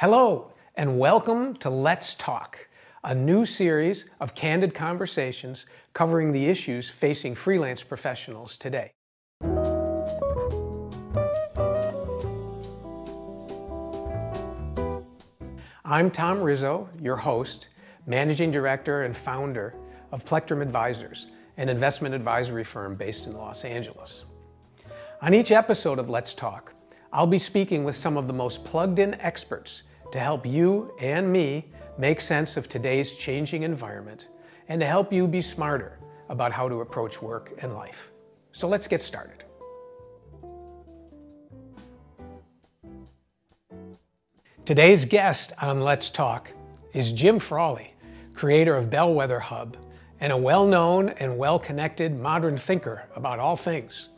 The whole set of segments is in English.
Hello, and welcome to Let's Talk, a new series of candid conversations covering the issues facing freelance professionals today. I'm Tom Rizzo, your host, managing director and founder of Plectrum Advisors, an investment advisory firm based in Los Angeles. On each episode of Let's Talk, I'll be speaking with some of the most plugged in experts to help you and me make sense of today's changing environment and to help you be smarter about how to approach work and life. So let's get started. Today's guest on Let's Talk is Jim Frawley, creator of Bellwether Hub and a well known and well connected modern thinker about all things.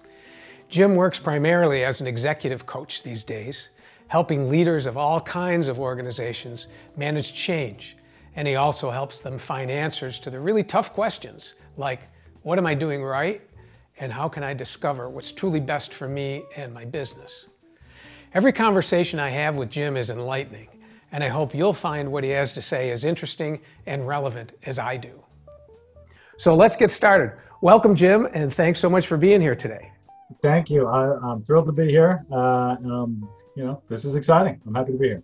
Jim works primarily as an executive coach these days helping leaders of all kinds of organizations manage change. And he also helps them find answers to the really tough questions like, what am I doing right? And how can I discover what's truly best for me and my business? Every conversation I have with Jim is enlightening, and I hope you'll find what he has to say as interesting and relevant as I do. So let's get started. Welcome, Jim, and thanks so much for being here today. Thank you. I, am thrilled to be here. Uh, um, you know, this is exciting. I'm happy to be here.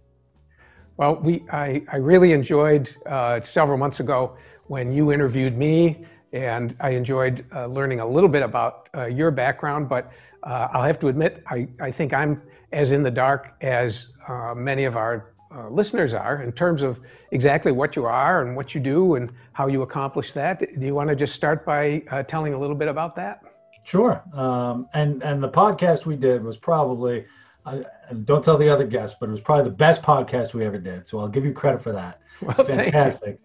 Well, we I, I really enjoyed uh, several months ago when you interviewed me, and I enjoyed uh, learning a little bit about uh, your background. But uh, I'll have to admit, I, I think I'm as in the dark as uh, many of our uh, listeners are in terms of exactly what you are and what you do and how you accomplish that. Do you want to just start by telling a little bit about that? Sure. Um, and and the podcast we did was probably I, don't tell the other guests, but it was probably the best podcast we ever did. So I'll give you credit for that. Well, it's fantastic.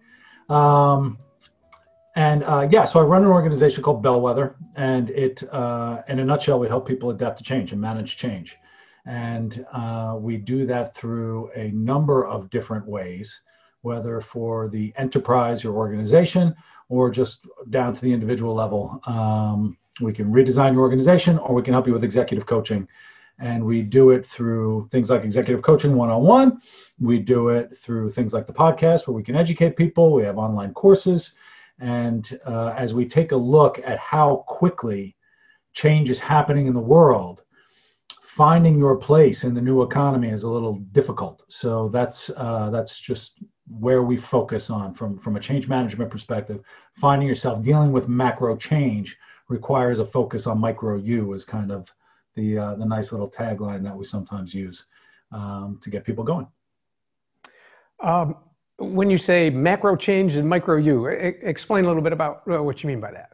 Um, and uh, yeah, so I run an organization called Bellwether, and it, uh, in a nutshell, we help people adapt to change and manage change. And uh, we do that through a number of different ways, whether for the enterprise or organization or just down to the individual level. Um, we can redesign your organization or we can help you with executive coaching and we do it through things like executive coaching one-on-one. We do it through things like the podcast where we can educate people. We have online courses. And uh, as we take a look at how quickly change is happening in the world finding your place in the new economy is a little difficult. So that's uh, that's just where we focus on from from a change management perspective. Finding yourself dealing with macro change requires a focus on micro you is kind of the uh, the nice little tagline that we sometimes use um, to get people going. Um, when you say macro change and micro you, explain a little bit about uh, what you mean by that.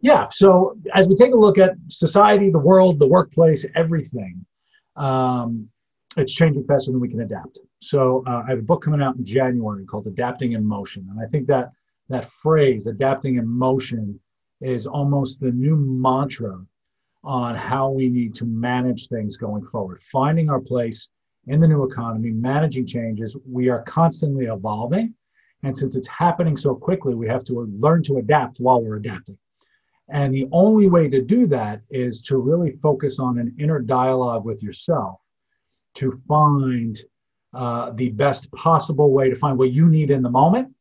Yeah. So as we take a look at society, the world, the workplace, everything, um, it's changing faster than we can adapt. So uh, I have a book coming out in January called Adapting in Motion, and I think that that phrase, adapting in motion, is almost the new mantra on how we need to manage things going forward, finding our place in the new economy, managing changes. We are constantly evolving. And since it's happening so quickly, we have to learn to adapt while we're adapting. And the only way to do that is to really focus on an inner dialogue with yourself to find uh, the best possible way to find what you need in the moment,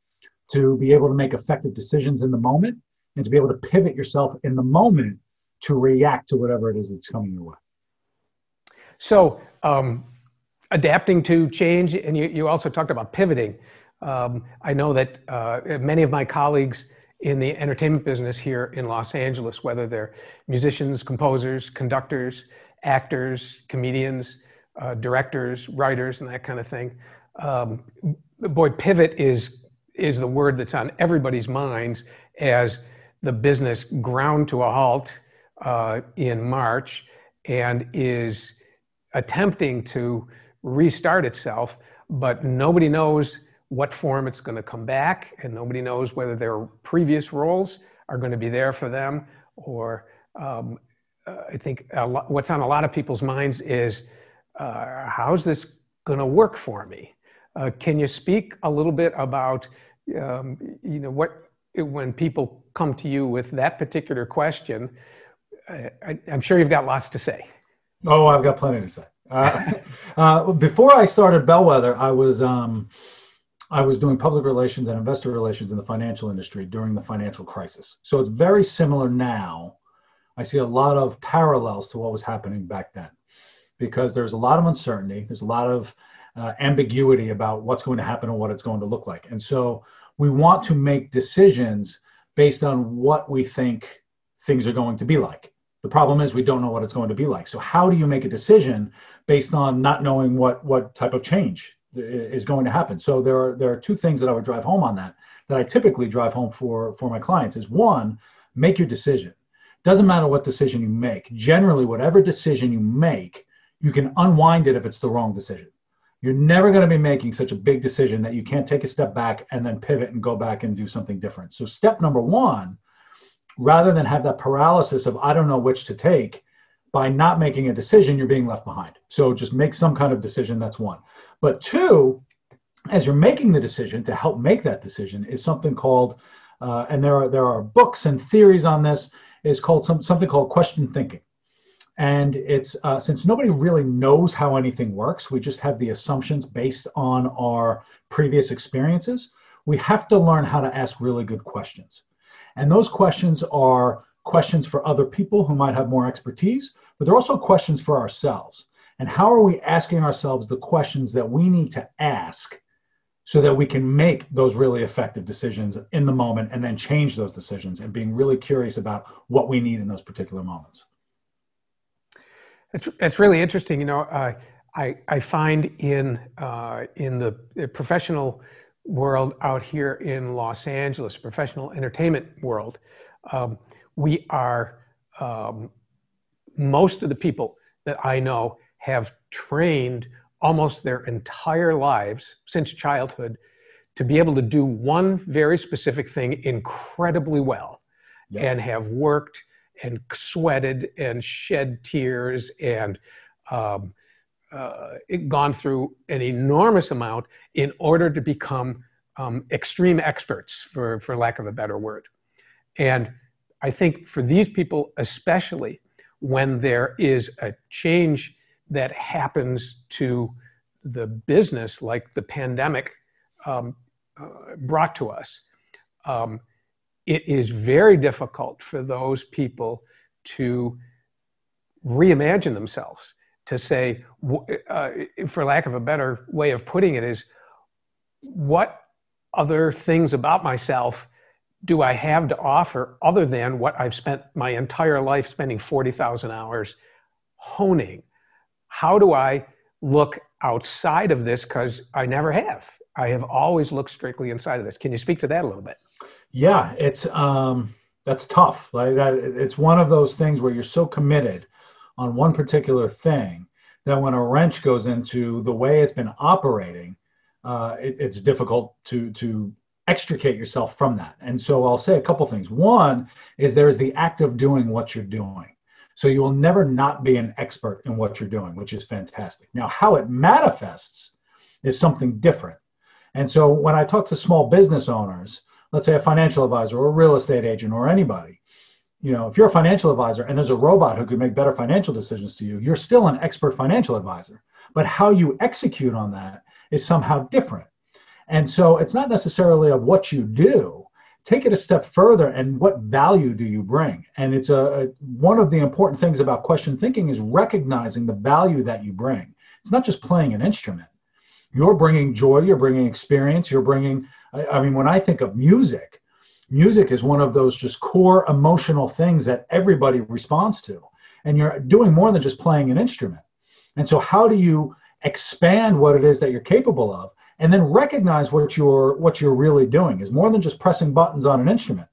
to be able to make effective decisions in the moment, and to be able to pivot yourself in the moment to react to whatever it is that's coming your way. So, um, adapting to change, and you, you also talked about pivoting. Um, I know that uh, many of my colleagues in the entertainment business here in Los Angeles, whether they're musicians, composers, conductors, actors, comedians, uh, directors, writers, and that kind of thing, um, boy, pivot is is the word that's on everybody's minds as the business ground to a halt uh, in March and is attempting to restart itself, but nobody knows what form it's going to come back, and nobody knows whether their previous roles are going to be there for them. Or um, uh, I think what's on a lot of people's minds is uh, how's this going to work for me? Uh, can you speak a little bit about um, you know what when people come to you with that particular question? I, am sure you've got lots to say. Oh, I've got plenty to say. Uh, uh, before I started Bellwether, I was um, I was doing public relations and investor relations in the financial industry during the financial crisis. So it's very similar now. I see a lot of parallels to what was happening back then, because there's a lot of uncertainty. There's a lot of uh, ambiguity about what's going to happen and what it's going to look like. And so we want to make decisions based on what we think things are going to be like. The problem is we don't know what it's going to be like. So how do you make a decision based on not knowing what what type of change is going to happen? So there are there are two things that I would drive home on that that I typically drive home for for my clients is one, make your decision. Doesn't matter what decision you make. Generally, whatever decision you make, you can unwind it if it's the wrong decision. You're never going to be making such a big decision that you can't take a step back and then pivot and go back and do something different. So, step number one, rather than have that paralysis of, I don't know which to take, by not making a decision, you're being left behind. So, just make some kind of decision. That's one. But two, as you're making the decision to help make that decision, is something called, uh, and there are, there are books and theories on this, is called some, something called question thinking. And it's uh, since nobody really knows how anything works, we just have the assumptions based on our previous experiences. We have to learn how to ask really good questions. And those questions are questions for other people who might have more expertise, but they're also questions for ourselves. And how are we asking ourselves the questions that we need to ask so that we can make those really effective decisions in the moment and then change those decisions and being really curious about what we need in those particular moments? It's, it's really interesting. You know, uh, I, I find in, uh, in the professional world out here in Los Angeles, professional entertainment world, um, we are, um, most of the people that I know have trained almost their entire lives since childhood to be able to do one very specific thing incredibly well yep. and have worked and sweated and shed tears and um, uh, gone through an enormous amount in order to become um, extreme experts, for, for lack of a better word. And I think for these people, especially when there is a change that happens to the business, like the pandemic um, uh, brought to us, um, it is very difficult for those people to reimagine themselves to say uh, for lack of a better way of putting it is what other things about myself do i have to offer other than what i've spent my entire life spending 40000 hours honing? How do i look outside of this because i never have. I have always looked strictly inside of this. Can you speak to that a little bit? Yeah, it's um, that's tough. Like that, it's one of those things where you're so committed on one particular thing that when a wrench goes into the way it's been operating, uh, it, it's difficult to to extricate yourself from that. And so I'll say a couple things. One is there is the act of doing what you're doing. So you will never not be an expert in what you're doing, which is fantastic. Now, how it manifests is something different. And so when I talk to small business owners, let's say a financial advisor or a real estate agent or anybody you know if you're a financial advisor and there's a robot who can make better financial decisions to you you're still an expert financial advisor. But how you execute on that is somehow different. And so it's not necessarily of what you do. Take it a step further and what value do you bring? And it's a, a one of the important things about question thinking is recognizing the value that you bring. It's not just playing an instrument. You're bringing joy you're bringing experience you're bringing I, I mean, when I think of music, music is one of those just core emotional things that everybody responds to. And you're doing more than just playing an instrument. And so, how do you expand what it is that you're capable of and then recognize what you're what you're really doing is more than just pressing buttons on an instrument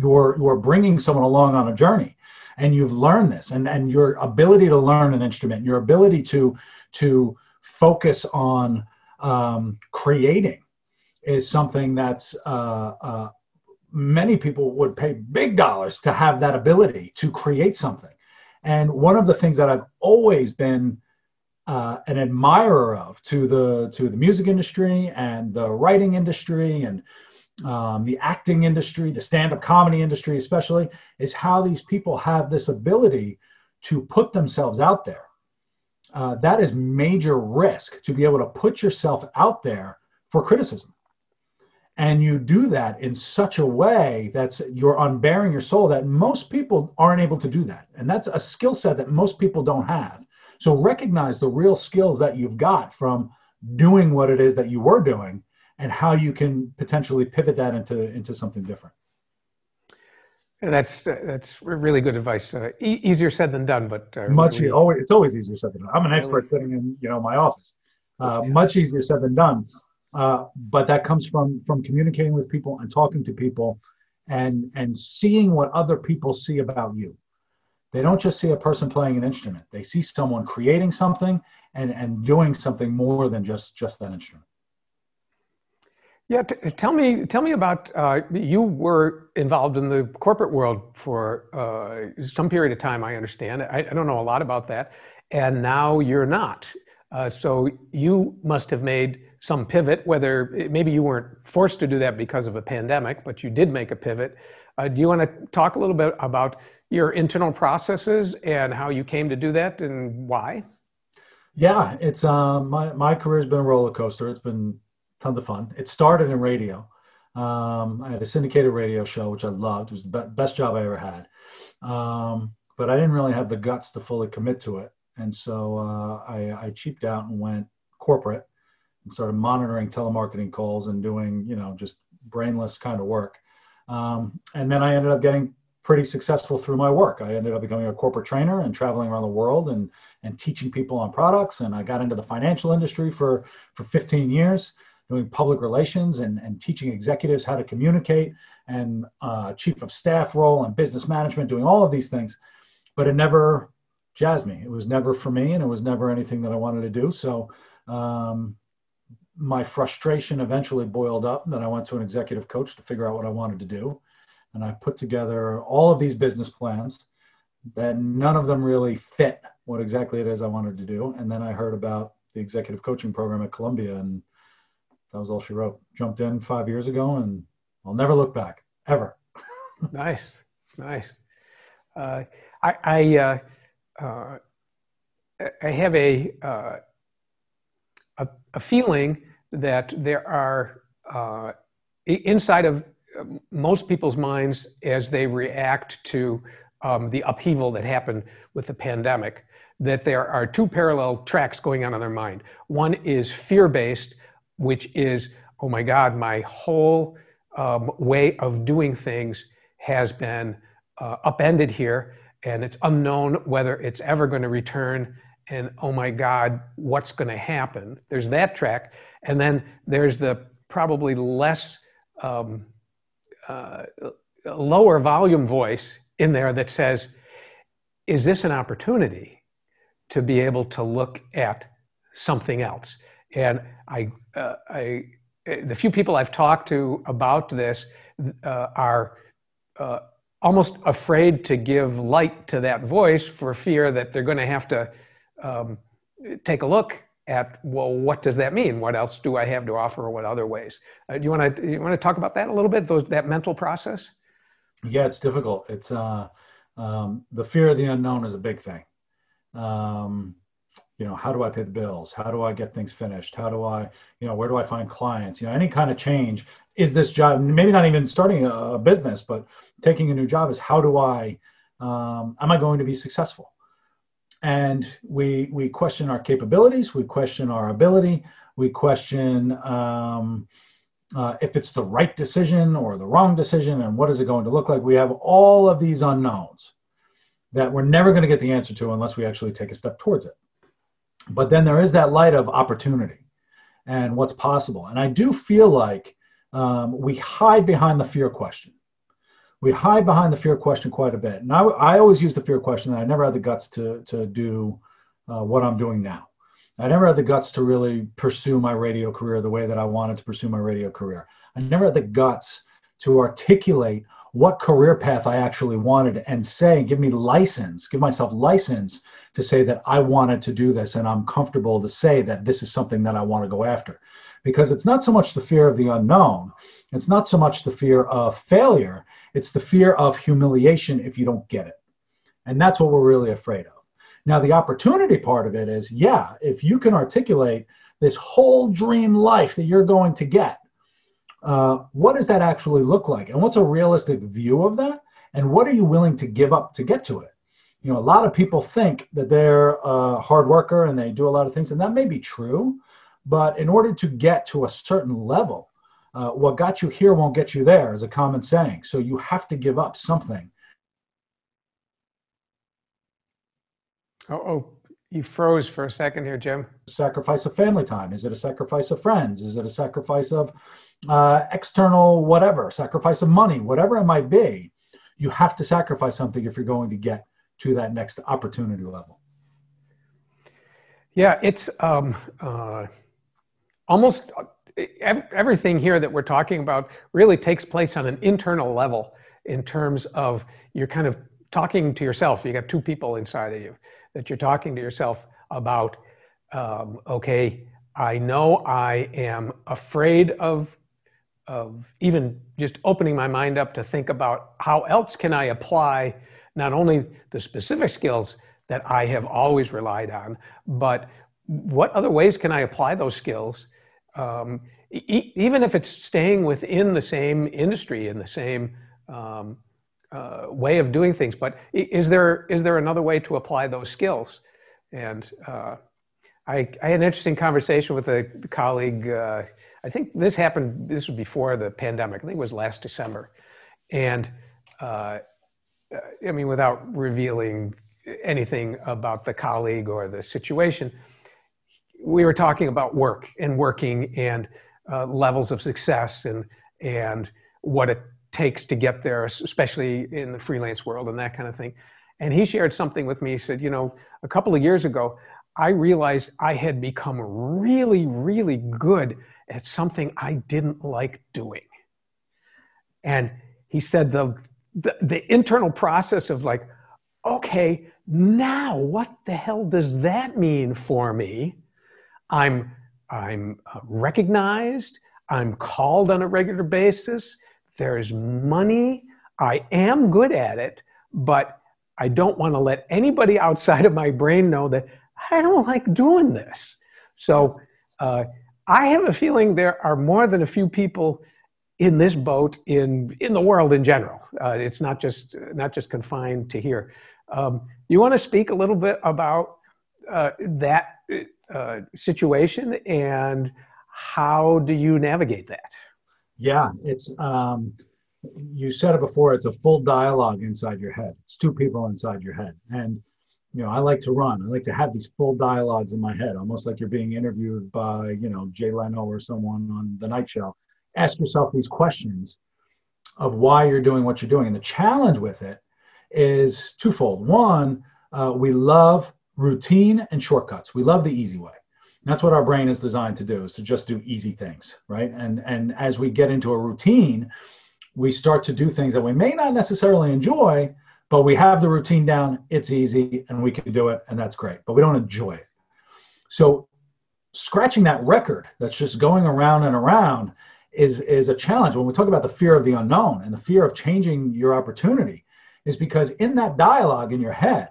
you're you're bringing someone along on a journey and you've learned this and and your ability to learn an instrument your ability to to focus on um, creating is something that's uh, uh, many people would pay big dollars to have that ability to create something. And one of the things that I've always been uh, an admirer of to the to the music industry and the writing industry and um, the acting industry, the stand-up comedy industry, especially, is how these people have this ability to put themselves out there uh, that is major risk to be able to put yourself out there for criticism and you do that in such a way that's you're unbearing your soul that most people aren't able to do that and that's a skill set that most people don't have so recognize the real skills that you've got from doing what it is that you were doing and how you can potentially pivot that into into something different and that's that's really good advice. Uh, e- easier said than done, but uh, much really, always it's always easier said than done. I'm an expert sitting in you know my office. Uh, yeah. Much easier said than done. Uh, but that comes from from communicating with people and talking to people and and seeing what other people see about you. They don't just see a person playing an instrument. They see someone creating something and and doing something more than just just that instrument. Yeah t- tell me tell me about uh, you were involved in the corporate world for uh, some period of time i understand. I, I, don't know a lot about that. And now you're not uh, so you must have made some pivot, whether maybe you weren't forced to do that because of a pandemic, but you did make a pivot. Uh, do you want to talk a little bit about your internal processes and how you came to do that and why? Yeah, it's uh, my my career's been a roller coaster. It's been tons of fun. It started in radio. Um, I had a syndicated radio show, which I loved. It was the be- best job I ever had. Um, but I didn't really have the guts to fully commit to it. And so uh, I, I cheaped out and went corporate and started monitoring telemarketing calls and doing, you know, just brainless kind of work. Um, and then I ended up getting pretty successful through my work. I ended up becoming a corporate trainer and traveling around the world and, and teaching people on products. And I got into the financial industry for, for 15 years, doing public relations and, and teaching executives how to communicate and uh, chief of staff role and business management, doing all of these things. But it never jazzed me. It was never for me and it was never anything that I wanted to do. So um, my frustration eventually boiled up. And then I went to an executive coach to figure out what I wanted to do. And I put together all of these business plans that none of them really fit what exactly it is I wanted to do. And then I heard about the executive coaching program at Columbia, and that was all she wrote. Jumped in five years ago, and I'll never look back ever. nice, nice. Uh, I I, uh, uh, I have a uh, a, a feeling that there are uh, inside of uh, most people's minds as they react to um, the upheaval that happened with the pandemic that there are two parallel tracks going on in their mind. One is fear-based which is oh my god my whole um, way of doing things has been uh, upended here and it's unknown whether it's ever going to return and oh my God, what's going to happen? There's that track. And then there's the probably less, um, uh, lower volume voice in there that says, is this an opportunity to be able to look at something else? And I, uh, I, the few people I've talked to about this uh, are uh, almost afraid to give light to that voice for fear that they're going to have to um, take a look at well what does that mean? What else do i have to offer or what other ways? Uh, do you want to you want to talk about that a little bit those that mental process? Yeah it's difficult. It's uh um, the fear of the unknown is a big thing. Um, you know how do i pay the bills? How do i get things finished? How do i you know where do i find clients? You know any kind of change is this job maybe not even starting a business but taking a new job is how do i um, am i going to be successful? And we we question our capabilities we question our ability we question um, uh, if it's the right decision or the wrong decision and what is it going to look like. We have all of these unknowns that we're never going to get the answer to unless we actually take a step towards it but then there is that light of opportunity and what's possible and i do feel like um, we hide behind the fear question we hide behind the fear question quite a bit. And I, I always use the fear question, I never had the guts to, to do uh, what I'm doing now. I never had the guts to really pursue my radio career the way that I wanted to pursue my radio career. I never had the guts to articulate what career path I actually wanted and say, give me license, give myself license to say that I wanted to do this and I'm comfortable to say that this is something that I want to go after. Because it's not so much the fear of the unknown, it's not so much the fear of failure, it's the fear of humiliation if you don't get it. And that's what we're really afraid of. Now, the opportunity part of it is yeah, if you can articulate this whole dream life that you're going to get, uh, what does that actually look like? And what's a realistic view of that? And what are you willing to give up to get to it? You know, a lot of people think that they're a hard worker and they do a lot of things, and that may be true. But in order to get to a certain level, uh, what got you here won't get you there is a common saying. So you have to give up something. Oh, oh, you froze for a second here, Jim. Sacrifice of family time. Is it a sacrifice of friends? Is it a sacrifice of uh, external whatever? Sacrifice of money, whatever it might be. You have to sacrifice something if you're going to get to that next opportunity level. Yeah, it's um, uh, almost everything here that we're talking about really takes place on an internal level in terms of you're kind of talking to yourself. You got two people inside of you that you're talking to yourself about. Um, okay, I know I am afraid of of even just opening my mind up to think about how else can I apply not only the specific skills that I have always relied on, but what other ways can I apply those skills um, e- even if it's staying within the same industry and the same um, uh, way of doing things. But is there is there another way to apply those skills? And uh, I, I, had an interesting conversation with a colleague. Uh, I think this happened. This was before the pandemic. I think it was last December, and uh, I mean, without revealing anything about the colleague or the situation, we were talking about work and working and uh, levels of success and and what it takes to get there, especially in the freelance world and that kind of thing. And he shared something with me. He said, you know, a couple of years ago, I realized I had become really, really good at something I didn't like doing. And he said the, the, the internal process of like, okay, now what the hell does that mean for me? I'm, I'm uh, recognized, I'm called on a regular basis, there's money, I am good at it, but I don't want to let anybody outside of my brain know that I don't like doing this. So uh, I have a feeling there are more than a few people in this boat in in the world in general. Uh, it's not just not just confined to here. Um, you want to speak a little bit about uh, that uh, situation and how do you navigate that? Yeah, it's um, you said it before. It's a full dialogue inside your head. It's two people inside your head, and you know I like to run. I like to have these full dialogues in my head, almost like you're being interviewed by you know Jay Leno or someone on the Night Show. Ask yourself these questions of why you're doing what you're doing, and the challenge with it is twofold. One, uh, we love routine and shortcuts. We love the easy way. And that's what our brain is designed to do is to just do easy things, right? And and as we get into a routine, we start to do things that we may not necessarily enjoy, but we have the routine down, it's easy and we can do it and that's great. But we don't enjoy it. So scratching that record that's just going around and around is is a challenge when we talk about the fear of the unknown and the fear of changing your opportunity is because in that dialogue in your head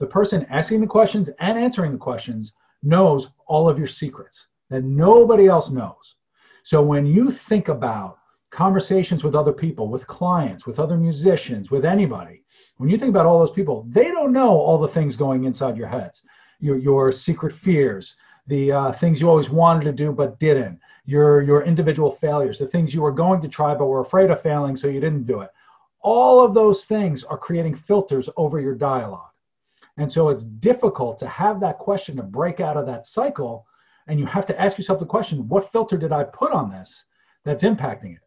the person asking the questions and answering the questions knows all of your secrets that nobody else knows. So when you think about conversations with other people, with clients, with other musicians, with anybody, when you think about all those people, they don't know all the things going inside your heads, your, your secret fears, the uh, things you always wanted to do but didn't, your, your individual failures, the things you were going to try but were afraid of failing so you didn't do it. All of those things are creating filters over your dialogue. And so it's difficult to have that question to break out of that cycle. And you have to ask yourself the question what filter did I put on this that's impacting it?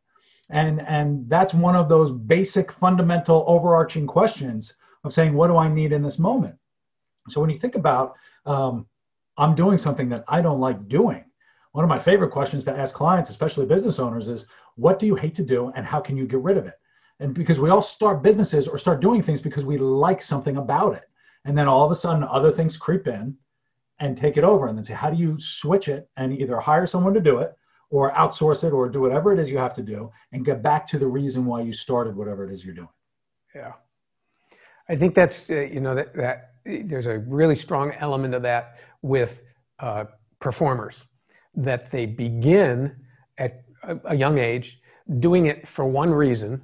And, and that's one of those basic, fundamental, overarching questions of saying, what do I need in this moment? So when you think about, um, I'm doing something that I don't like doing, one of my favorite questions to ask clients, especially business owners, is what do you hate to do and how can you get rid of it? And because we all start businesses or start doing things because we like something about it and then all of a sudden other things creep in and take it over and then say how do you switch it and either hire someone to do it or outsource it or do whatever it is you have to do and get back to the reason why you started whatever it is you're doing yeah I think that's uh, you know that that there's a really strong element of that with uh, performers that they begin at a, a young age doing it for one reason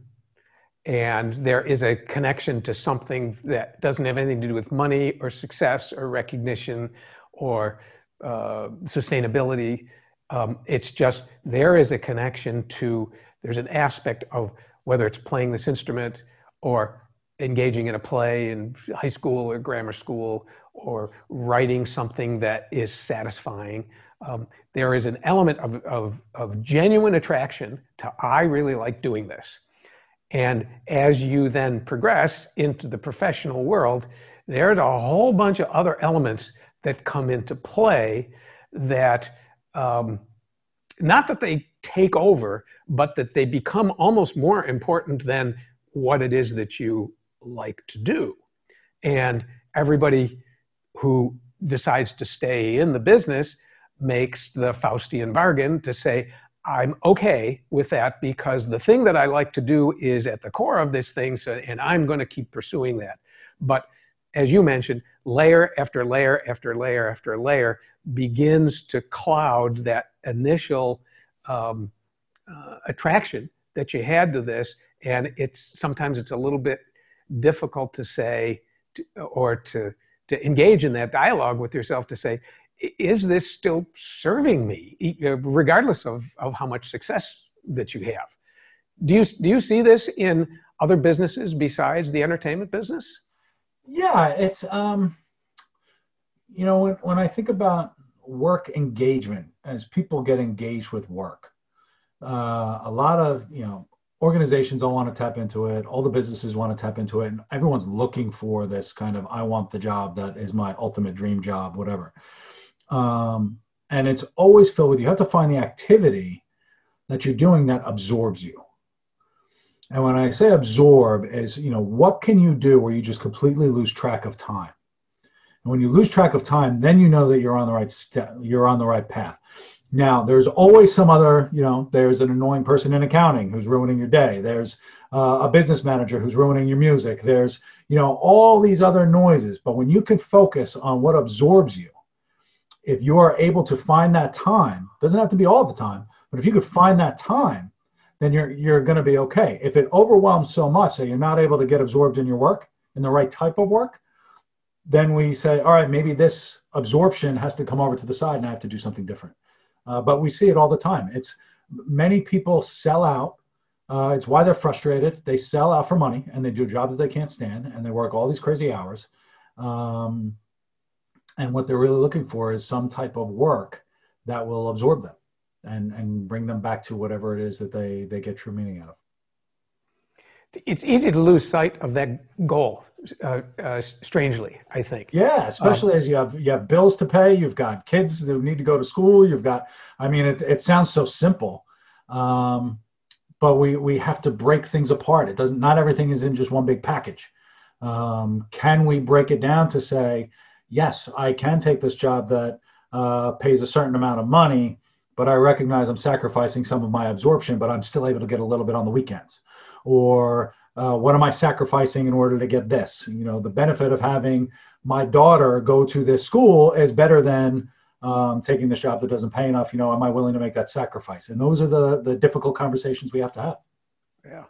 and there is a connection to something that doesn't have anything to do with money or success or recognition or uh, sustainability. Um, it's just there is a connection to, there's an aspect of whether it's playing this instrument or engaging in a play in high school or grammar school or writing something that is satisfying. Um, there is an element of, of, of genuine attraction to, I really like doing this. And as you then progress into the professional world, there's a whole bunch of other elements that come into play that, um, not that they take over, but that they become almost more important than what it is that you like to do. And everybody who decides to stay in the business makes the Faustian bargain to say, I'm okay with that because the thing that I like to do is at the core of this thing, so, and I'm going to keep pursuing that. But as you mentioned, layer after layer after layer after layer begins to cloud that initial um, uh, attraction that you had to this, and it's sometimes it's a little bit difficult to say to, or to to engage in that dialogue with yourself to say, is this still serving me, uh, regardless of, of how much success that you have? Do you, do you see this in other businesses besides the entertainment business? Yeah, it's, um, you know, when, when I think about work engagement, as people get engaged with work, uh, a lot of, you know, organizations all want to tap into it all the businesses want to tap into it and everyone's looking for this kind of i want the job that is my ultimate dream job whatever. Um, and it's always filled with you have to find the activity that you're doing that absorbs you and when i say absorb is you know what can you do where you just completely lose track of time? And when you lose track of time then you know that you're on the right step you're on the right path. Now there's always some other you know there's an annoying person in accounting who's ruining your day. There's uh, a business manager who's ruining your music. There's you know all these other noises. But when you can focus on what absorbs you if you are able to find that time, doesn't have to be all the time, but if you could find that time, then you're you're going to be okay. If it overwhelms so much that you're not able to get absorbed in your work, in the right type of work, then we say, all right, maybe this absorption has to come over to the side, and I have to do something different. Uh, but we see it all the time. It's many people sell out. Uh, it's why they're frustrated. They sell out for money, and they do a job that they can't stand, and they work all these crazy hours. Um, and what they're really looking for is some type of work that will absorb them and and bring them back to whatever it is that they they get true meaning out of. It's easy to lose sight of that goal uh, uh, strangely i think. Yeah especially um, as you have you have bills to pay you've got kids who need to go to school you've got i mean it, it sounds so simple um, but we we have to break things apart. It doesn't not everything is in just one big package. Um, can we break it down to say yes, I can take this job that uh, pays a certain amount of money, but I recognize I'm sacrificing some of my absorption, but I'm still able to get a little bit on the weekends. Or uh, what am I sacrificing in order to get this? You know, the benefit of having my daughter go to this school is better than um, taking this job that doesn't pay enough. You know, am I willing to make that sacrifice? And those are the the difficult conversations we have to have. Yeah.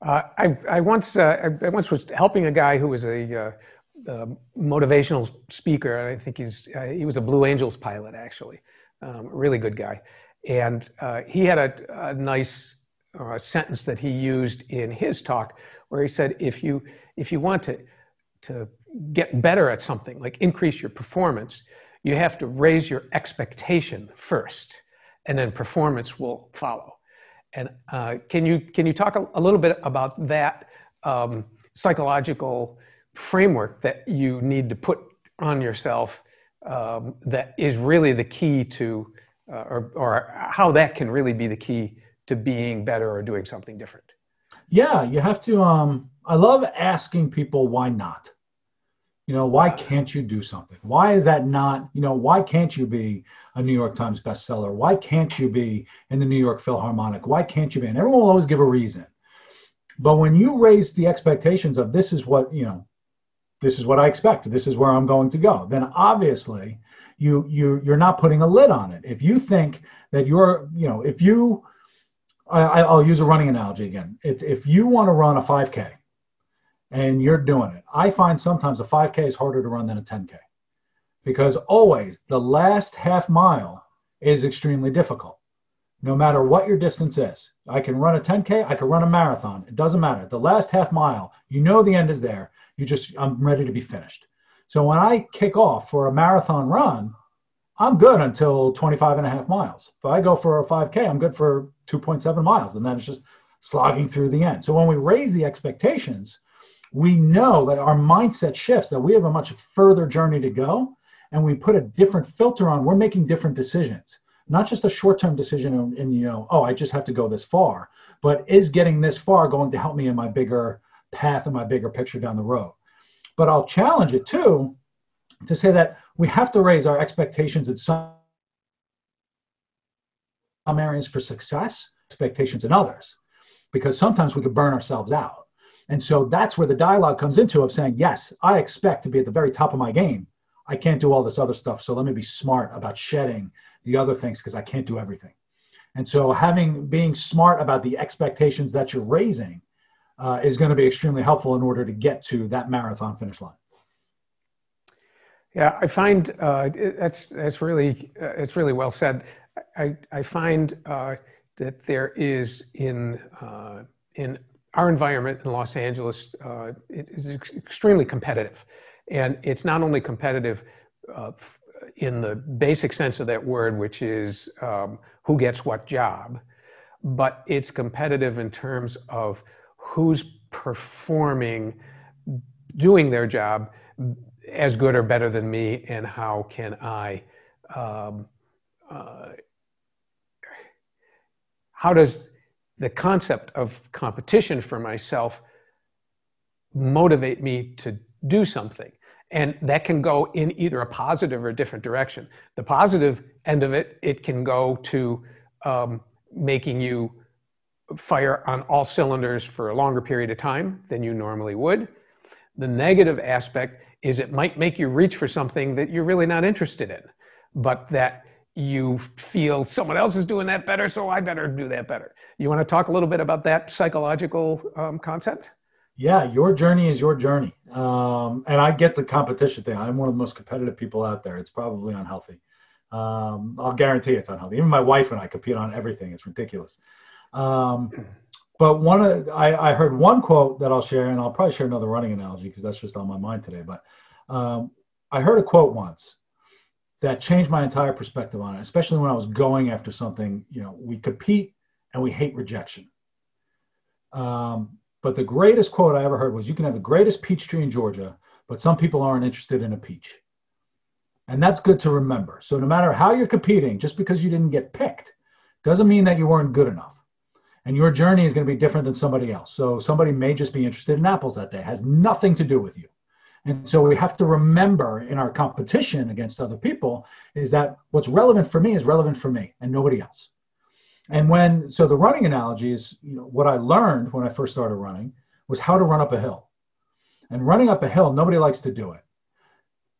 Uh, I, I once uh, I once was helping a guy who was a uh, motivational speaker. I think he's uh, he was a Blue Angels pilot actually, um, really good guy, and uh, he had a, a nice uh, sentence that he used in his talk where he said, if you if you want to to get better at something like increase your performance, you have to raise your expectation first, and then performance will follow. And uh, can you can you talk a, a little bit about that um, psychological framework that you need to put on yourself that is really the key to, uh, or, or how that can really be the key to being better or doing something different? Yeah, you have to. Um, I love asking people why not. You know, why can't you do something? Why is that not, you know, why can't you be a New York Times bestseller? Why can't you be in the New York Philharmonic? Why can't you be? And everyone will always give a reason. But when you raise the expectations of this is what, you know, this is what I expect, this is where I'm going to go, then obviously you you you're not putting a lid on it. If you think that you're, you know, if you I, will use a running analogy again. If, if you want to run a 5K and you're doing it, I find sometimes a 5K is harder to run than a 10K because always the last half mile is extremely difficult. No matter what your distance is, I can run a 10K, I can run a marathon. It doesn't matter. The last half mile, you know the end is there. You just, I'm ready to be finished. So when I kick off for a marathon run, I'm good until 25 and a half miles. If I go for a 5K, I'm good for 2.7 miles. And then it's just slogging through the end. So when we raise the expectations, we know that our mindset shifts, that we have a much further journey to go. And we put a different filter on, we're making different decisions, not just a short term decision and, and, you know, oh, I just have to go this far, but is getting this far going to help me in my bigger path and my bigger picture down the road? But I'll challenge it too to say that we have to raise our expectations in some areas for success, expectations in others, because sometimes we could burn ourselves out. And so that's where the dialogue comes into of saying, yes, I expect to be at the very top of my game. I can't do all this other stuff. So let me be smart about shedding the other things because I can't do everything. And so having being smart about the expectations that you're raising uh, is going to be extremely helpful in order to get to that marathon finish line. Yeah, I find uh, that's that's really uh, it's really well said. I I find uh, that there is in uh, in our environment in Los Angeles uh, it is extremely competitive, and it's not only competitive in the basic sense of that word, which is um, who gets what job, but it's competitive in terms of who's performing, doing their job as good or better than me, and how can I? Um, uh, how does the concept of competition for myself motivate me to do something? And that can go in either a positive or a different direction. The positive end of it, it can go to um, making you fire on all cylinders for a longer period of time than you normally would. The negative aspect is it might make you reach for something that you're really not interested in, but that you feel someone else is doing that better, so I better do that better. You want to talk a little bit about that psychological um, concept? Yeah, your journey is your journey. Um, and I get the competition thing. I'm one of the most competitive people out there. It's probably unhealthy. Um, I'll guarantee it's unhealthy. Even my wife and I compete on everything. It's ridiculous. Um, but one of I, I heard one quote that I'll share, and I'll probably share another running analogy because that's just on my mind today. But um, I heard a quote once that changed my entire perspective on it, especially when I was going after something. You know, we compete and we hate rejection. Um, but the greatest quote I ever heard was, "You can have the greatest peach tree in Georgia, but some people aren't interested in a peach." And that's good to remember. So no matter how you're competing, just because you didn't get picked, doesn't mean that you weren't good enough and your journey is going to be different than somebody else. So somebody may just be interested in apples that day, it has nothing to do with you. And so we have to remember in our competition against other people is that what's relevant for me is relevant for me and nobody else. And when so the running analogy is you know what I learned when I first started running was how to run up a hill. And running up a hill, nobody likes to do it.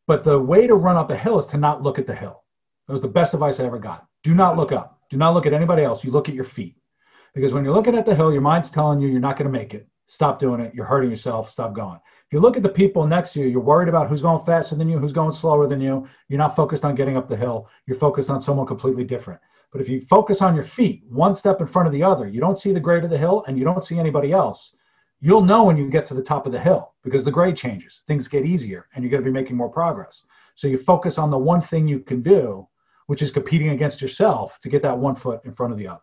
But the way to run up a hill is to not look at the hill. That was the best advice I ever got. Do not look up. Do not look at anybody else. You look at your feet. Because when you're looking at the hill, your mind's telling you you're not going to make it. Stop doing it. You're hurting yourself. Stop going. If you look at the people next to you, you're worried about who's going faster than you, who's going slower than you. You're not focused on getting up the hill. You're focused on someone completely different. But if you focus on your feet, one step in front of the other, you don't see the grade of the hill and you don't see anybody else. You'll know when you get to the top of the hill because the grade changes. Things get easier and you're going to be making more progress. So you focus on the one thing you can do, which is competing against yourself to get that one foot in front of the other.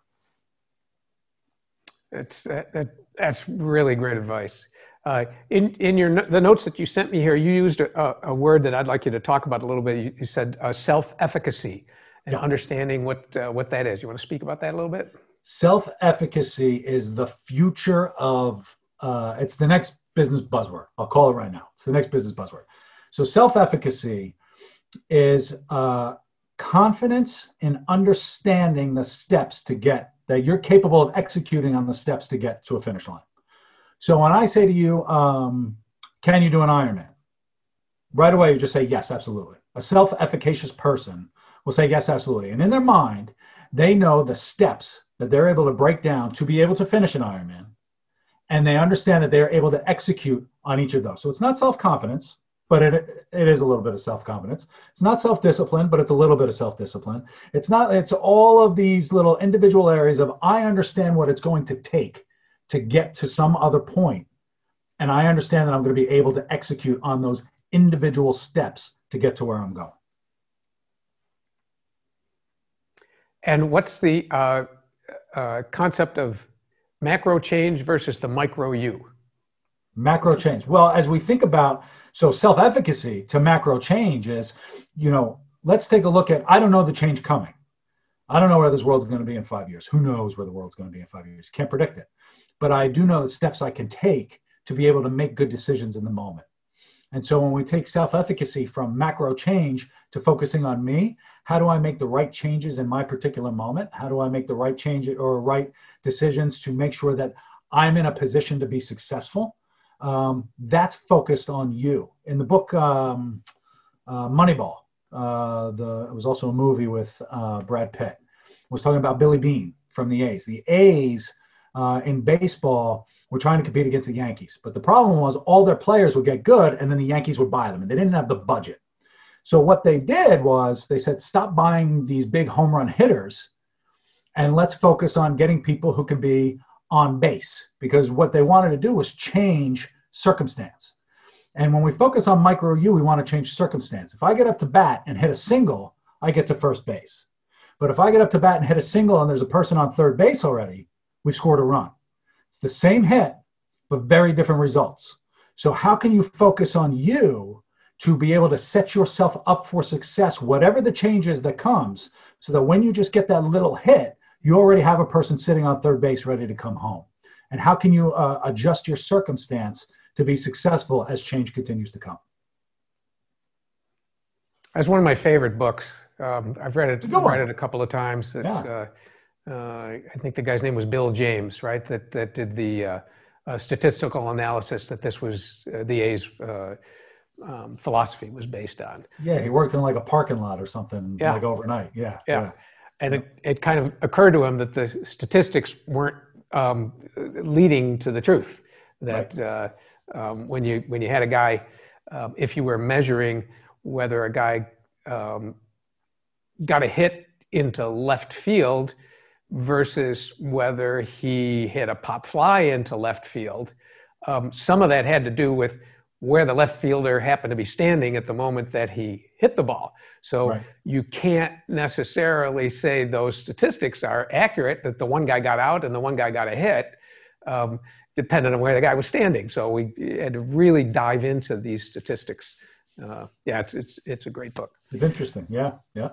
That's that, that, that's really great advice. Uh, in in your the notes that you sent me here, you used a, a word that I'd like you to talk about a little bit. You, you said uh, self-efficacy and yeah. understanding what uh, what that is. You want to speak about that a little bit? Self-efficacy is the future of. Uh, it's the next business buzzword. I'll call it right now. It's the next business buzzword. So self-efficacy is uh, confidence in understanding the steps to get that you're capable of executing on the steps to get to a finish line. So when I say to you, um, can you do an Ironman? Right away, you just say, yes, absolutely. A self efficacious person will say, yes, absolutely. And in their mind, they know the steps that they're able to break down to be able to finish an Ironman. And they understand that they're able to execute on each of those. So it's not self confidence, but it, it is a little bit of self confidence. It's not self discipline, but it's a little bit of self discipline. It's not, it's all of these little individual areas of I understand what it's going to take to get to some other point, And I understand that I'm going to be able to execute on those individual steps to get to where I'm going. And what's the uh, uh, concept of macro change versus the micro you? Macro change. Well, as we think about so self efficacy to macro change is, you know, let's take a look at I don't know the change coming. I don't know where this world's going to be in five years. Who knows where the world's going to be in five years? Can't predict it. But I do know the steps I can take to be able to make good decisions in the moment. And so when we take self efficacy from macro change to focusing on me, how do I make the right changes in my particular moment? How do I make the right change or right decisions to make sure that I'm in a position to be successful? Um, that's focused on you. In the book um, uh, Moneyball, uh, the, it was also a movie with uh, Brad Pitt, was talking about Billy Beane from the A's. The A's uh, in baseball were trying to compete against the Yankees. But the problem was all their players would get good and then the Yankees would buy them and they didn't have the budget. So what they did was they said, stop buying these big home run hitters and let's focus on getting people who can be on base because what they wanted to do was change circumstance. And when we focus on micro you, we want to change circumstance. If I get up to bat and hit a single, I get to first base. But if I get up to bat and hit a single and there's a person on third base already, we've scored a run. It's the same hit, but very different results. So, how can you focus on you to be able to set yourself up for success, whatever the change is that comes, so that when you just get that little hit, you already have a person sitting on third base ready to come home? And how can you uh, adjust your circumstance to be successful as change continues to come? That's one of my favorite books. Um, I've read it, read it a couple of times. It's, yeah. uh, uh, I think the guy's name was Bill James, right? That that did the uh, uh, statistical analysis that this was uh, the A's uh, um, philosophy was based on. Yeah, he worked in like a parking lot or something, yeah. like overnight. Yeah, yeah. yeah. And it, it kind of occurred to him that the statistics weren't um, leading to the truth. That right. Uh, um, when you when you had a guy, um, if you were measuring whether a guy um, got a hit into left field versus whether he hit a pop fly into left field. Um, some of that had to do with where the left fielder happened to be standing at the moment that he hit the ball. So right. you can't necessarily say those statistics are accurate that the one guy got out and the one guy got a hit, um, depending on where the guy was standing. So we had to really dive into these statistics. Uh, yeah, it's, it's, it's a great book. It's interesting. Yeah, yeah.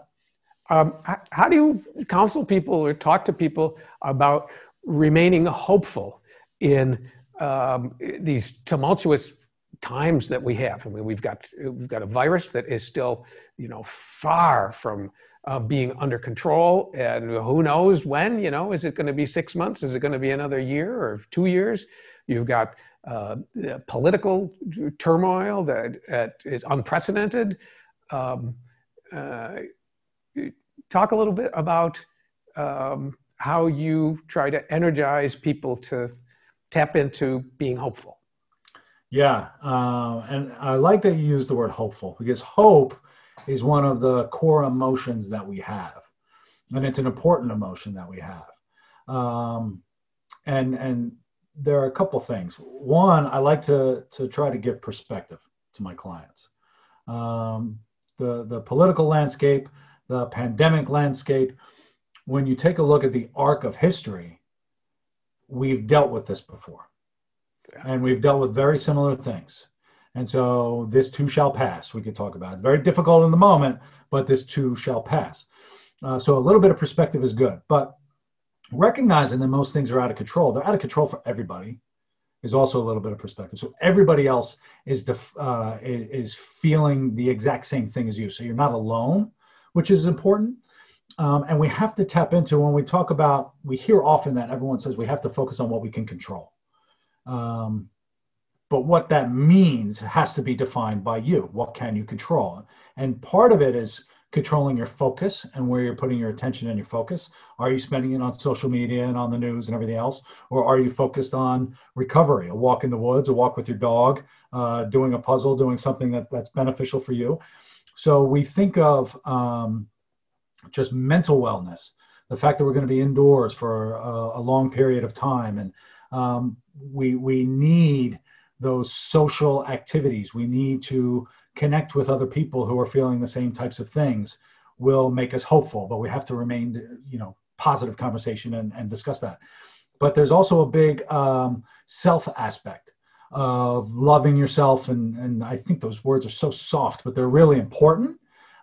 Um, how do you counsel people or talk to people about remaining hopeful in um, these tumultuous times that we have? I mean, we've got we've got a virus that is still, you know, far from uh, being under control, and who knows when? You know, is it going to be six months? Is it going to be another year or two years? You've got uh, political turmoil that, that is unprecedented. Um, uh, talk a little bit about um, how you try to energize people to tap into being hopeful. Yeah, uh, and I like that you use the word hopeful because hope is one of the core emotions that we have, and it's an important emotion that we have. Um, and and there are a couple things. One, I like to to try to give perspective to my clients. Um, the the political landscape the pandemic landscape, when you take a look at the arc of history, we've dealt with this before. And we've dealt with very similar things. And so this too shall pass, we could talk about. It's very difficult in the moment, but this too shall pass. Uh, so a little bit of perspective is good. But recognizing that most things are out of control, they're out of control for everybody, is also a little bit of perspective. So everybody else is, def- uh, is feeling the exact same thing as you. So you're not alone which is important. Um, and we have to tap into when we talk about, we hear often that everyone says we have to focus on what we can control. Um, but what that means has to be defined by you. What can you control? And part of it is controlling your focus and where you're putting your attention and your focus. Are you spending it on social media and on the news and everything else? Or are you focused on recovery, a walk in the woods, a walk with your dog, uh, doing a puzzle, doing something that, that's beneficial for you? So we think of um, just mental wellness, the fact that we're going to be indoors for a, a long period of time. And um, we, we need those social activities. We need to connect with other people who are feeling the same types of things will make us hopeful, but we have to remain, you know, positive conversation and, and discuss that. But there's also a big um, self aspect of loving yourself. And, and I think those words are so soft, but they're really important.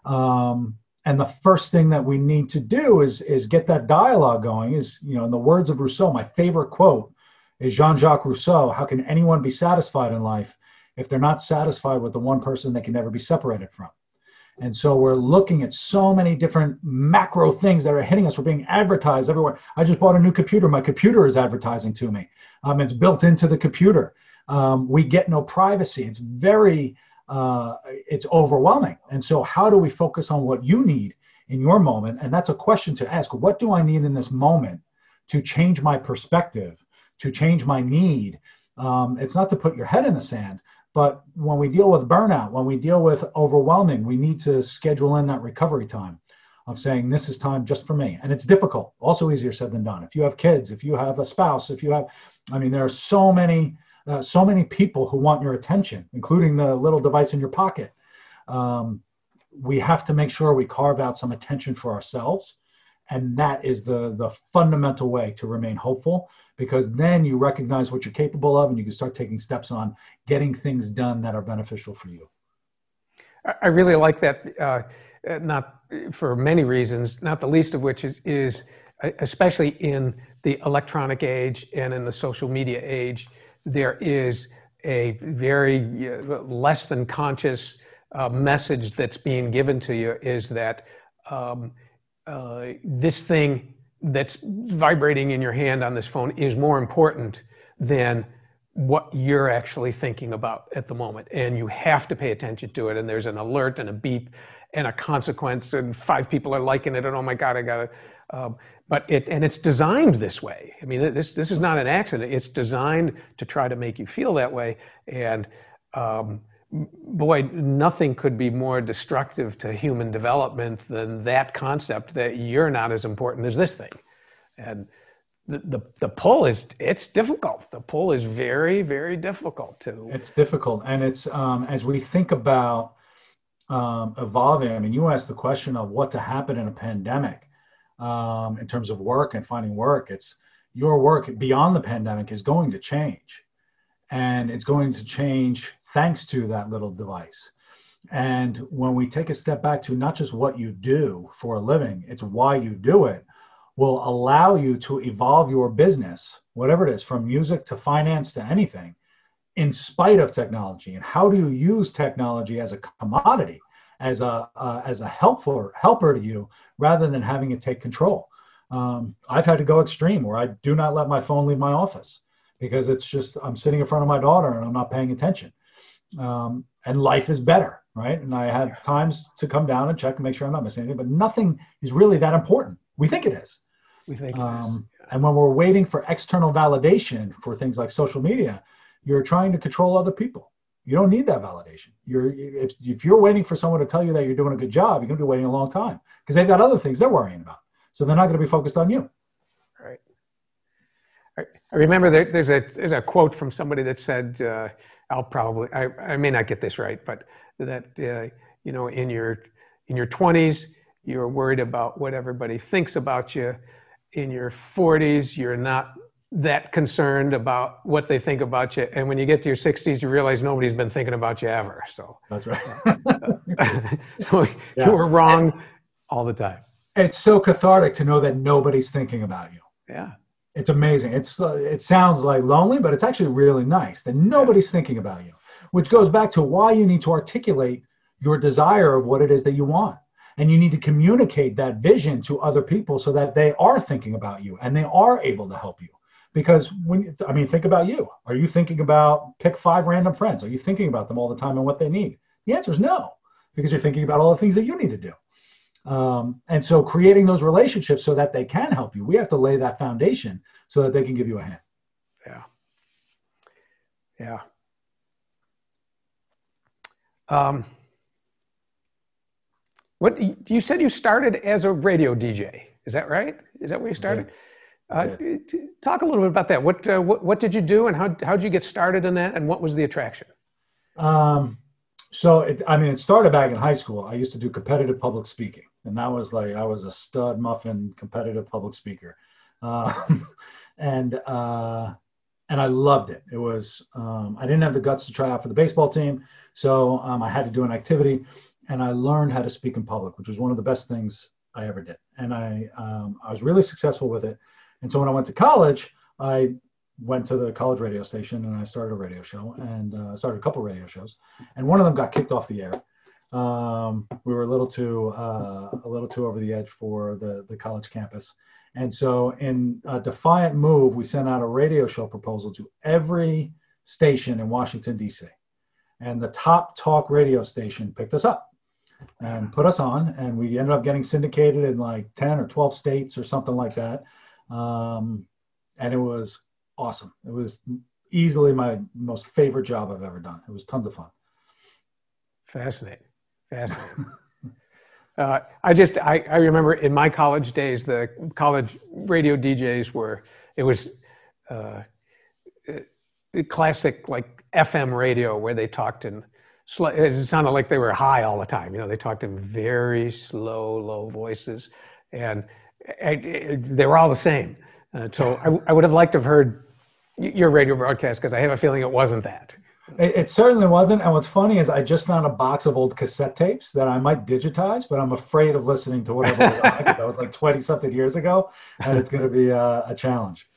Um, and the first thing that we need to do is, is get that dialogue going is, you know, in the words of Rousseau, my favorite quote is Jean-Jacques Rousseau, how can anyone be satisfied in life if they're not satisfied with the one person they can never be separated from? And so we're looking at so many different macro things that are hitting us. We're being advertised everywhere. I just bought a new computer. My computer is advertising to me. Um, it's built into the computer. Um, we get no privacy. It's very, uh, it's overwhelming. And so how do we focus on what you need in your moment? And that's a question to ask. What do I need in this moment to change my perspective to change my need. Um, it's not to put your head in the sand, but when we deal with burnout, when we deal with overwhelming, we need to schedule in that recovery time of saying this is time just for me. And it's difficult, also easier said than done. If you have kids, if you have a spouse, if you have, I mean, there are so many, uh, so many people who want your attention, including the little device in your pocket. Um, we have to make sure we carve out some attention for ourselves and that is the the fundamental way to remain hopeful because then you recognize what you're capable of and you can start taking steps on getting things done that are beneficial for you i really like that uh, not for many reasons not the least of which is, is especially in the electronic age and in the social media age there is a very uh, less than conscious uh, message that's being given to you is that um, uh, this thing that's vibrating in your hand on this phone is more important than what you're actually thinking about at the moment. And you have to pay attention to it. And there's an alert and a beep and a consequence, and five people are liking it, and oh my God, I gotta. Um, but it and it's designed this way. I mean, this this is not an accident. It's designed to try to make you feel that way. And um, boy, nothing could be more destructive to human development than that concept that you're not as important as this thing. And the, the, the pull is, it's difficult. The pull is very, very difficult to. It's difficult. And it's, um, as we think about um, evolving, I mean, you asked the question of what to happen in a pandemic um, in terms of work and finding work. It's your work beyond the pandemic is going to change. And it's going to change thanks to that little device. And when we take a step back to not just what you do for a living, it's why you do it, will allow you to evolve your business, whatever it is, from music to finance to anything, in spite of technology. And how do you use technology as a commodity, as a uh, as a helpful helper to you, rather than having it take control? Um, I've had to go extreme where I do not let my phone leave my office because it's just I'm sitting in front of my daughter and I'm not paying attention um, and life is better, right? And I have times to come down and check and make sure I'm not missing anything, but nothing is really that important. We think it is. We think. Um, and when we're waiting for external validation for things like social media, you're trying to control other people. You don't need that validation. You're if, if you're waiting for someone to tell you that you're doing a good job, you're going to be waiting a long time because they've got other things they're worrying about. So they're not going to be focused on you. Right. I remember there, there's a there's a quote from somebody that said. Uh, I'll probably I, I may not get this right, but that uh, you know in your in your 20s you're worried about what everybody thinks about you. In your 40s you're not that concerned about what they think about you, and when you get to your 60s you realize nobody's been thinking about you ever. So that's right. so yeah. you were wrong all the time. It's so cathartic to know that nobody's thinking about you. Yeah it's amazing. It's uh, it sounds like lonely, but it's actually really nice that nobody's thinking about you, which goes back to why you need to articulate your desire of what it is that you want. And you need to communicate that vision to other people so that they are thinking about you and they are able to help you. Because when I mean, think about you. Are you thinking about pick five random friends? Are you thinking about them all the time and what they need? The answer is no, because you're thinking about all the things that you need to do. Um, and so creating those relationships so that they can help you, we have to lay that foundation so that they can give you a hand. Yeah. Yeah. Um, what you said you started as a radio DJ? Is that right? Is that where you started? Uh, talk a little bit about that. What, uh, what what did you do, and how how did you get started in that, and what was the attraction? Um, so it, I mean, it started back in high school. I used to do competitive public speaking, and that was like I was a stud muffin competitive public speaker, um, and uh, and I loved it. It was um, I didn't have the guts to try out for the baseball team, so um, I had to do an activity, and I learned how to speak in public, which was one of the best things I ever did, and I um, I was really successful with it. And so when I went to college, I went to the college radio station and I started a radio show and uh, started a couple radio shows, and one of them got kicked off the air. Um, we were a little too uh, a little too over the edge for the the college campus, and so in a defiant move, we sent out a radio show proposal to every station in Washington D.C. And the top talk radio station picked us up and put us on, and we ended up getting syndicated in like 10 or 12 states or something like that. Um, and it was awesome. It was easily my most favorite job I've ever done. It was tons of fun. Fascinating. Fascinating. uh, I just, I, I remember in my college days, the college radio DJs were, it was uh, classic like FM radio where they talked in, it sounded like they were high all the time. You know, they talked in very slow, low voices and, and they were all the same. Uh, so I, I, would have liked to have heard your radio broadcast because I have a feeling it wasn't that. It, it, certainly wasn't. And what's funny is I just found a box of old cassette tapes that I might digitize, but I'm afraid of listening to whatever that was like 20 something years ago, and it's going to be a, a challenge.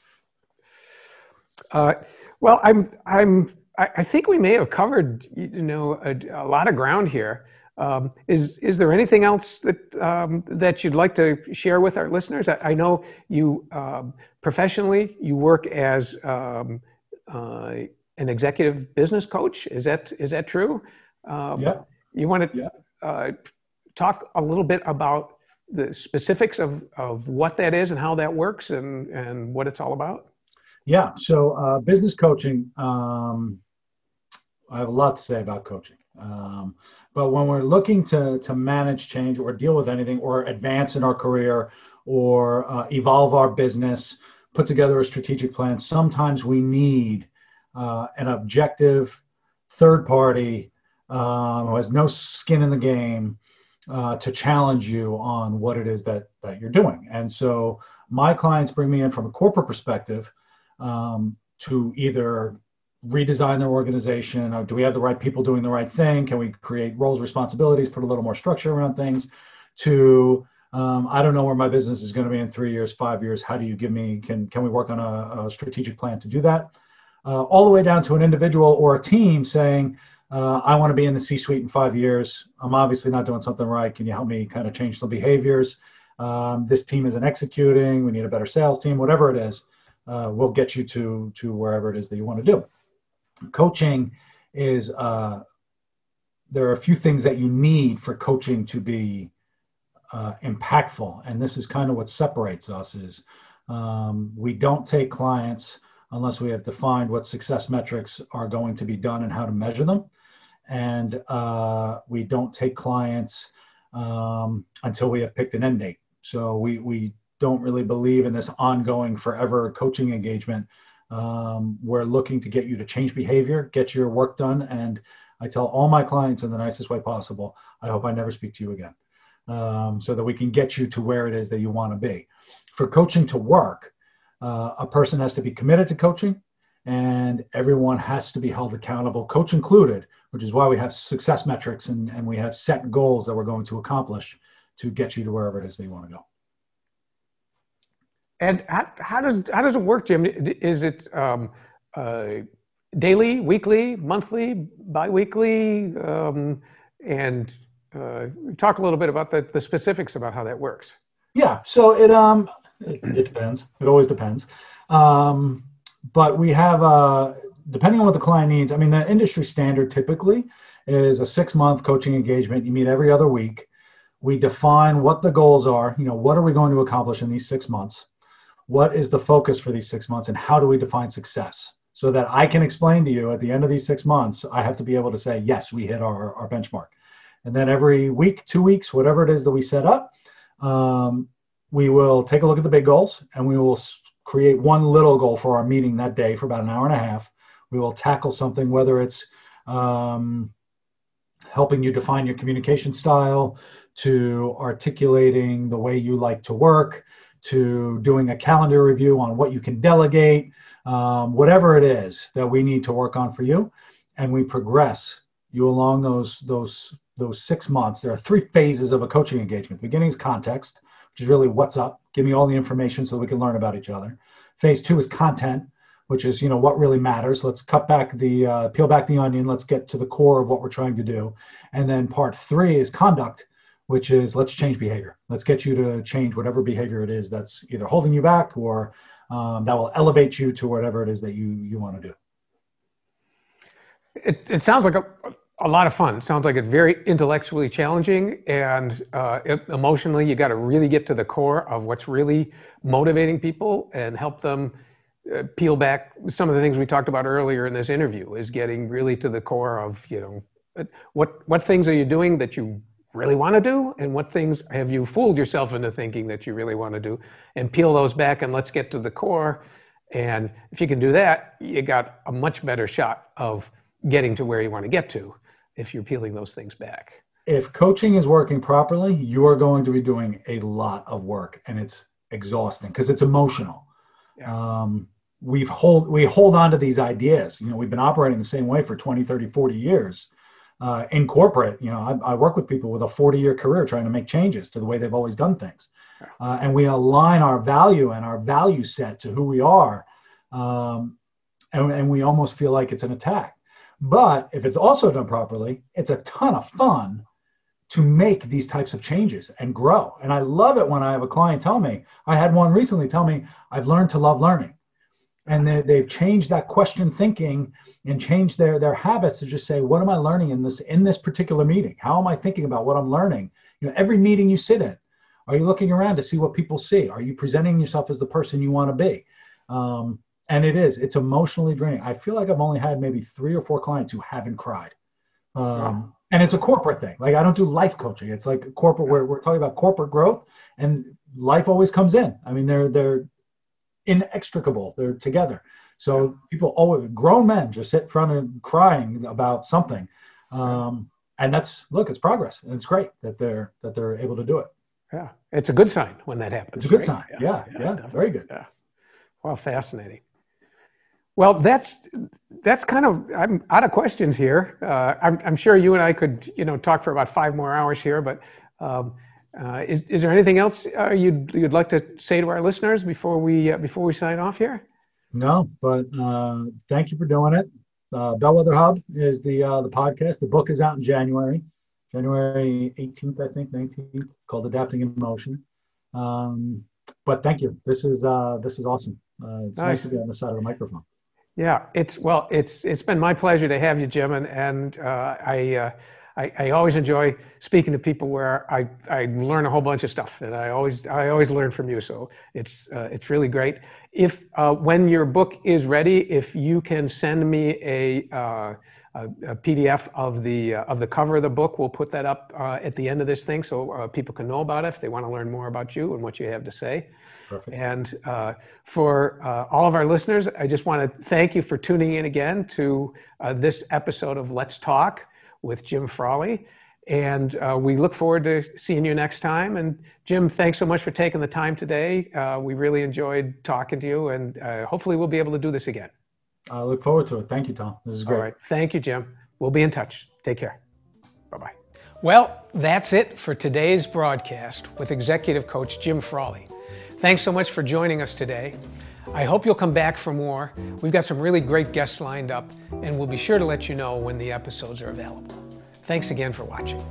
Uh, well, I'm, I'm, I think we may have covered, you know, a, a lot of ground here. Um, is is there anything else that um, that you'd like to share with our listeners? I, I know you um, professionally you work as um, uh, an executive business coach. Is that is that true? Um, yeah. You want to yeah. uh, talk a little bit about the specifics of, of what that is and how that works and and what it's all about? Yeah. So uh, business coaching. Um, I have a lot to say about coaching. Um, but when we're looking to, to manage change or deal with anything or advance in our career or uh, evolve our business, put together a strategic plan, sometimes we need uh, an objective third party um, who has no skin in the game uh, to challenge you on what it is that, that you're doing. And so my clients bring me in from a corporate perspective um, to either redesign their organization? Or do we have the right people doing the right thing? Can we create roles, responsibilities, put a little more structure around things? To um, I don't know where my business is going to be in three years, five years. How do you give me? Can can we work on a, a strategic plan to do that? Uh, all the way down to an individual or a team saying, uh, I want to be in the C-suite in five years. I'm obviously not doing something right. Can you help me kind of change some behaviors? Um, this team isn't executing. We need a better sales team. Whatever it is, uh, we'll get you to to wherever it is that you want to do coaching is uh, there are a few things that you need for coaching to be uh, impactful and this is kind of what separates us is um, we don't take clients unless we have defined what success metrics are going to be done and how to measure them. And uh, we don't take clients um, until we have picked an end date. So we, we don't really believe in this ongoing forever coaching engagement um, we're looking to get you to change behavior, get your work done. And I tell all my clients in the nicest way possible, I hope I never speak to you again. Um, so that we can get you to where it is that you want to be. For coaching to work, uh, a person has to be committed to coaching and everyone has to be held accountable, coach included, which is why we have success metrics and, and we have set goals that we're going to accomplish to get you to wherever it is that you want to go. And how, how, does how does it work, Jim? Is it um, uh, daily, weekly, monthly, biweekly? Um, and uh, talk a little bit about the, the specifics about how that works. Yeah, so it um it, it depends. It always depends. Um, but we have, uh, depending on what the client needs, I mean, the industry standard typically is a six month coaching engagement. You meet every other week. We define what the goals are. You know, what are we going to accomplish in these six months? What is the focus for these six months? And how do we define success? So that I can explain to you at the end of these six months, I have to be able to say, yes, we hit our, our benchmark. And then every week, two weeks, whatever it is that we set up, um, we will take a look at the big goals and we will create one little goal for our meeting that day for about an hour and a half. We will tackle something, whether it's um, helping you define your communication style, to articulating the way you like to work, to doing a calendar review on what you can delegate, um, whatever it is that we need to work on for you, and we progress you along those those those six months. There are three phases of a coaching engagement. Beginning is context, which is really what's up. Give me all the information so we can learn about each other. Phase two is content, which is you know what really matters. Let's cut back the uh, peel back the onion. Let's get to the core of what we're trying to do. And then part three is conduct, which is let's change behavior. Let's get you to change whatever behavior it is that's either holding you back or um, that will elevate you to whatever it is that you you want to do. It, it sounds like a, a lot of fun. It sounds like it's very intellectually challenging and uh, emotionally, you got to really get to the core of what's really motivating people and help them uh, peel back some of the things we talked about earlier in this interview is getting really to the core of you know what what things are you doing that you really want to do? And what things have you fooled yourself into thinking that you really want to do? And peel those back and let's get to the core. And if you can do that you got a much better shot of getting to where you want to get to if you're peeling those things back. If coaching is working properly you are going to be doing a lot of work and it's exhausting because it's emotional. Yeah. um, we hold we hold on to these ideas. You know we've been operating the same way for 20 30 40 years uh, in corporate, you know, I, I, work with people with a 40 year career trying to make changes to the way they've always done things. Uh, and we align our value and our value set to who we are. Um, and, and we almost feel like it's an attack. But if it's also done properly, it's a ton of fun to make these types of changes and grow. And I love it when I have a client tell me, I had one recently tell me, I've learned to love learning and they, they've changed that question thinking and changed their their habits to just say what am i learning in this in this particular meeting? How am i thinking about what i'm learning? You know every meeting you sit in are you looking around to see what people see? Are you presenting yourself as the person you want to be? Um, and it is it's emotionally draining. I feel like i've only had maybe three or four clients who haven't cried. Um, wow. and it's a corporate thing. Like i don't do life coaching. It's like corporate where we're talking about corporate growth and life always comes in. I mean they're they're inextricable. They're together. So people always, grown men just sit in front and crying about something. Um, and that's, look, it's progress and it's great that they're, that they're able to do it. Yeah. It's a good sign when that happens. It's a good right? sign. Yeah. Yeah. yeah very good. Yeah. Well, fascinating. Well, that's that's kind of I'm out of questions here. Uh, I'm, I'm, sure you and I could you know talk for about five more hours here, but um, uh, is, is there anything else uh, you'd, you'd like to say to our listeners before we, uh, before we sign off here? No, but uh, thank you for doing it. Uh, Bellwether Hub is the, uh, the podcast. The book is out in January, January 18th, I think, 19th, called Adapting Emotion. Um, but thank you. This is, this is awesome. it's nice. nice to be on the side of the microphone. Yeah, it's well, it's it's been my pleasure to have you, Jim, and and I I, I, always enjoy speaking to people where I, I learn a whole bunch of stuff, and I always I always learn from you. So it's uh, it's really great. If uh, when your book is ready, if you can send me a, uh, a, a PDF of the uh, of the cover of the book, we'll put that up uh, at the end of this thing, so uh, people can know about it if they want to learn more about you and what you have to say. Perfect. And for all of our listeners, I just want to thank you for tuning in again to this episode of Let's Talk with Jim Frawley. And uh, we look forward to seeing you next time. And Jim, thanks so much for taking the time today. Uh, we really enjoyed talking to you, and uh, hopefully we'll be able to do this again. I look forward to it. Thank you, Tom. This is great. All right. Thank you, Jim. We'll be in touch. Take care. Bye bye. Well, that's it for today's broadcast with Executive Coach Jim Frawley. Thanks so much for joining us today. I hope you'll come back for more. We've got some really great guests lined up, and we'll be sure to let you know when the episodes are available. Thanks again for watching.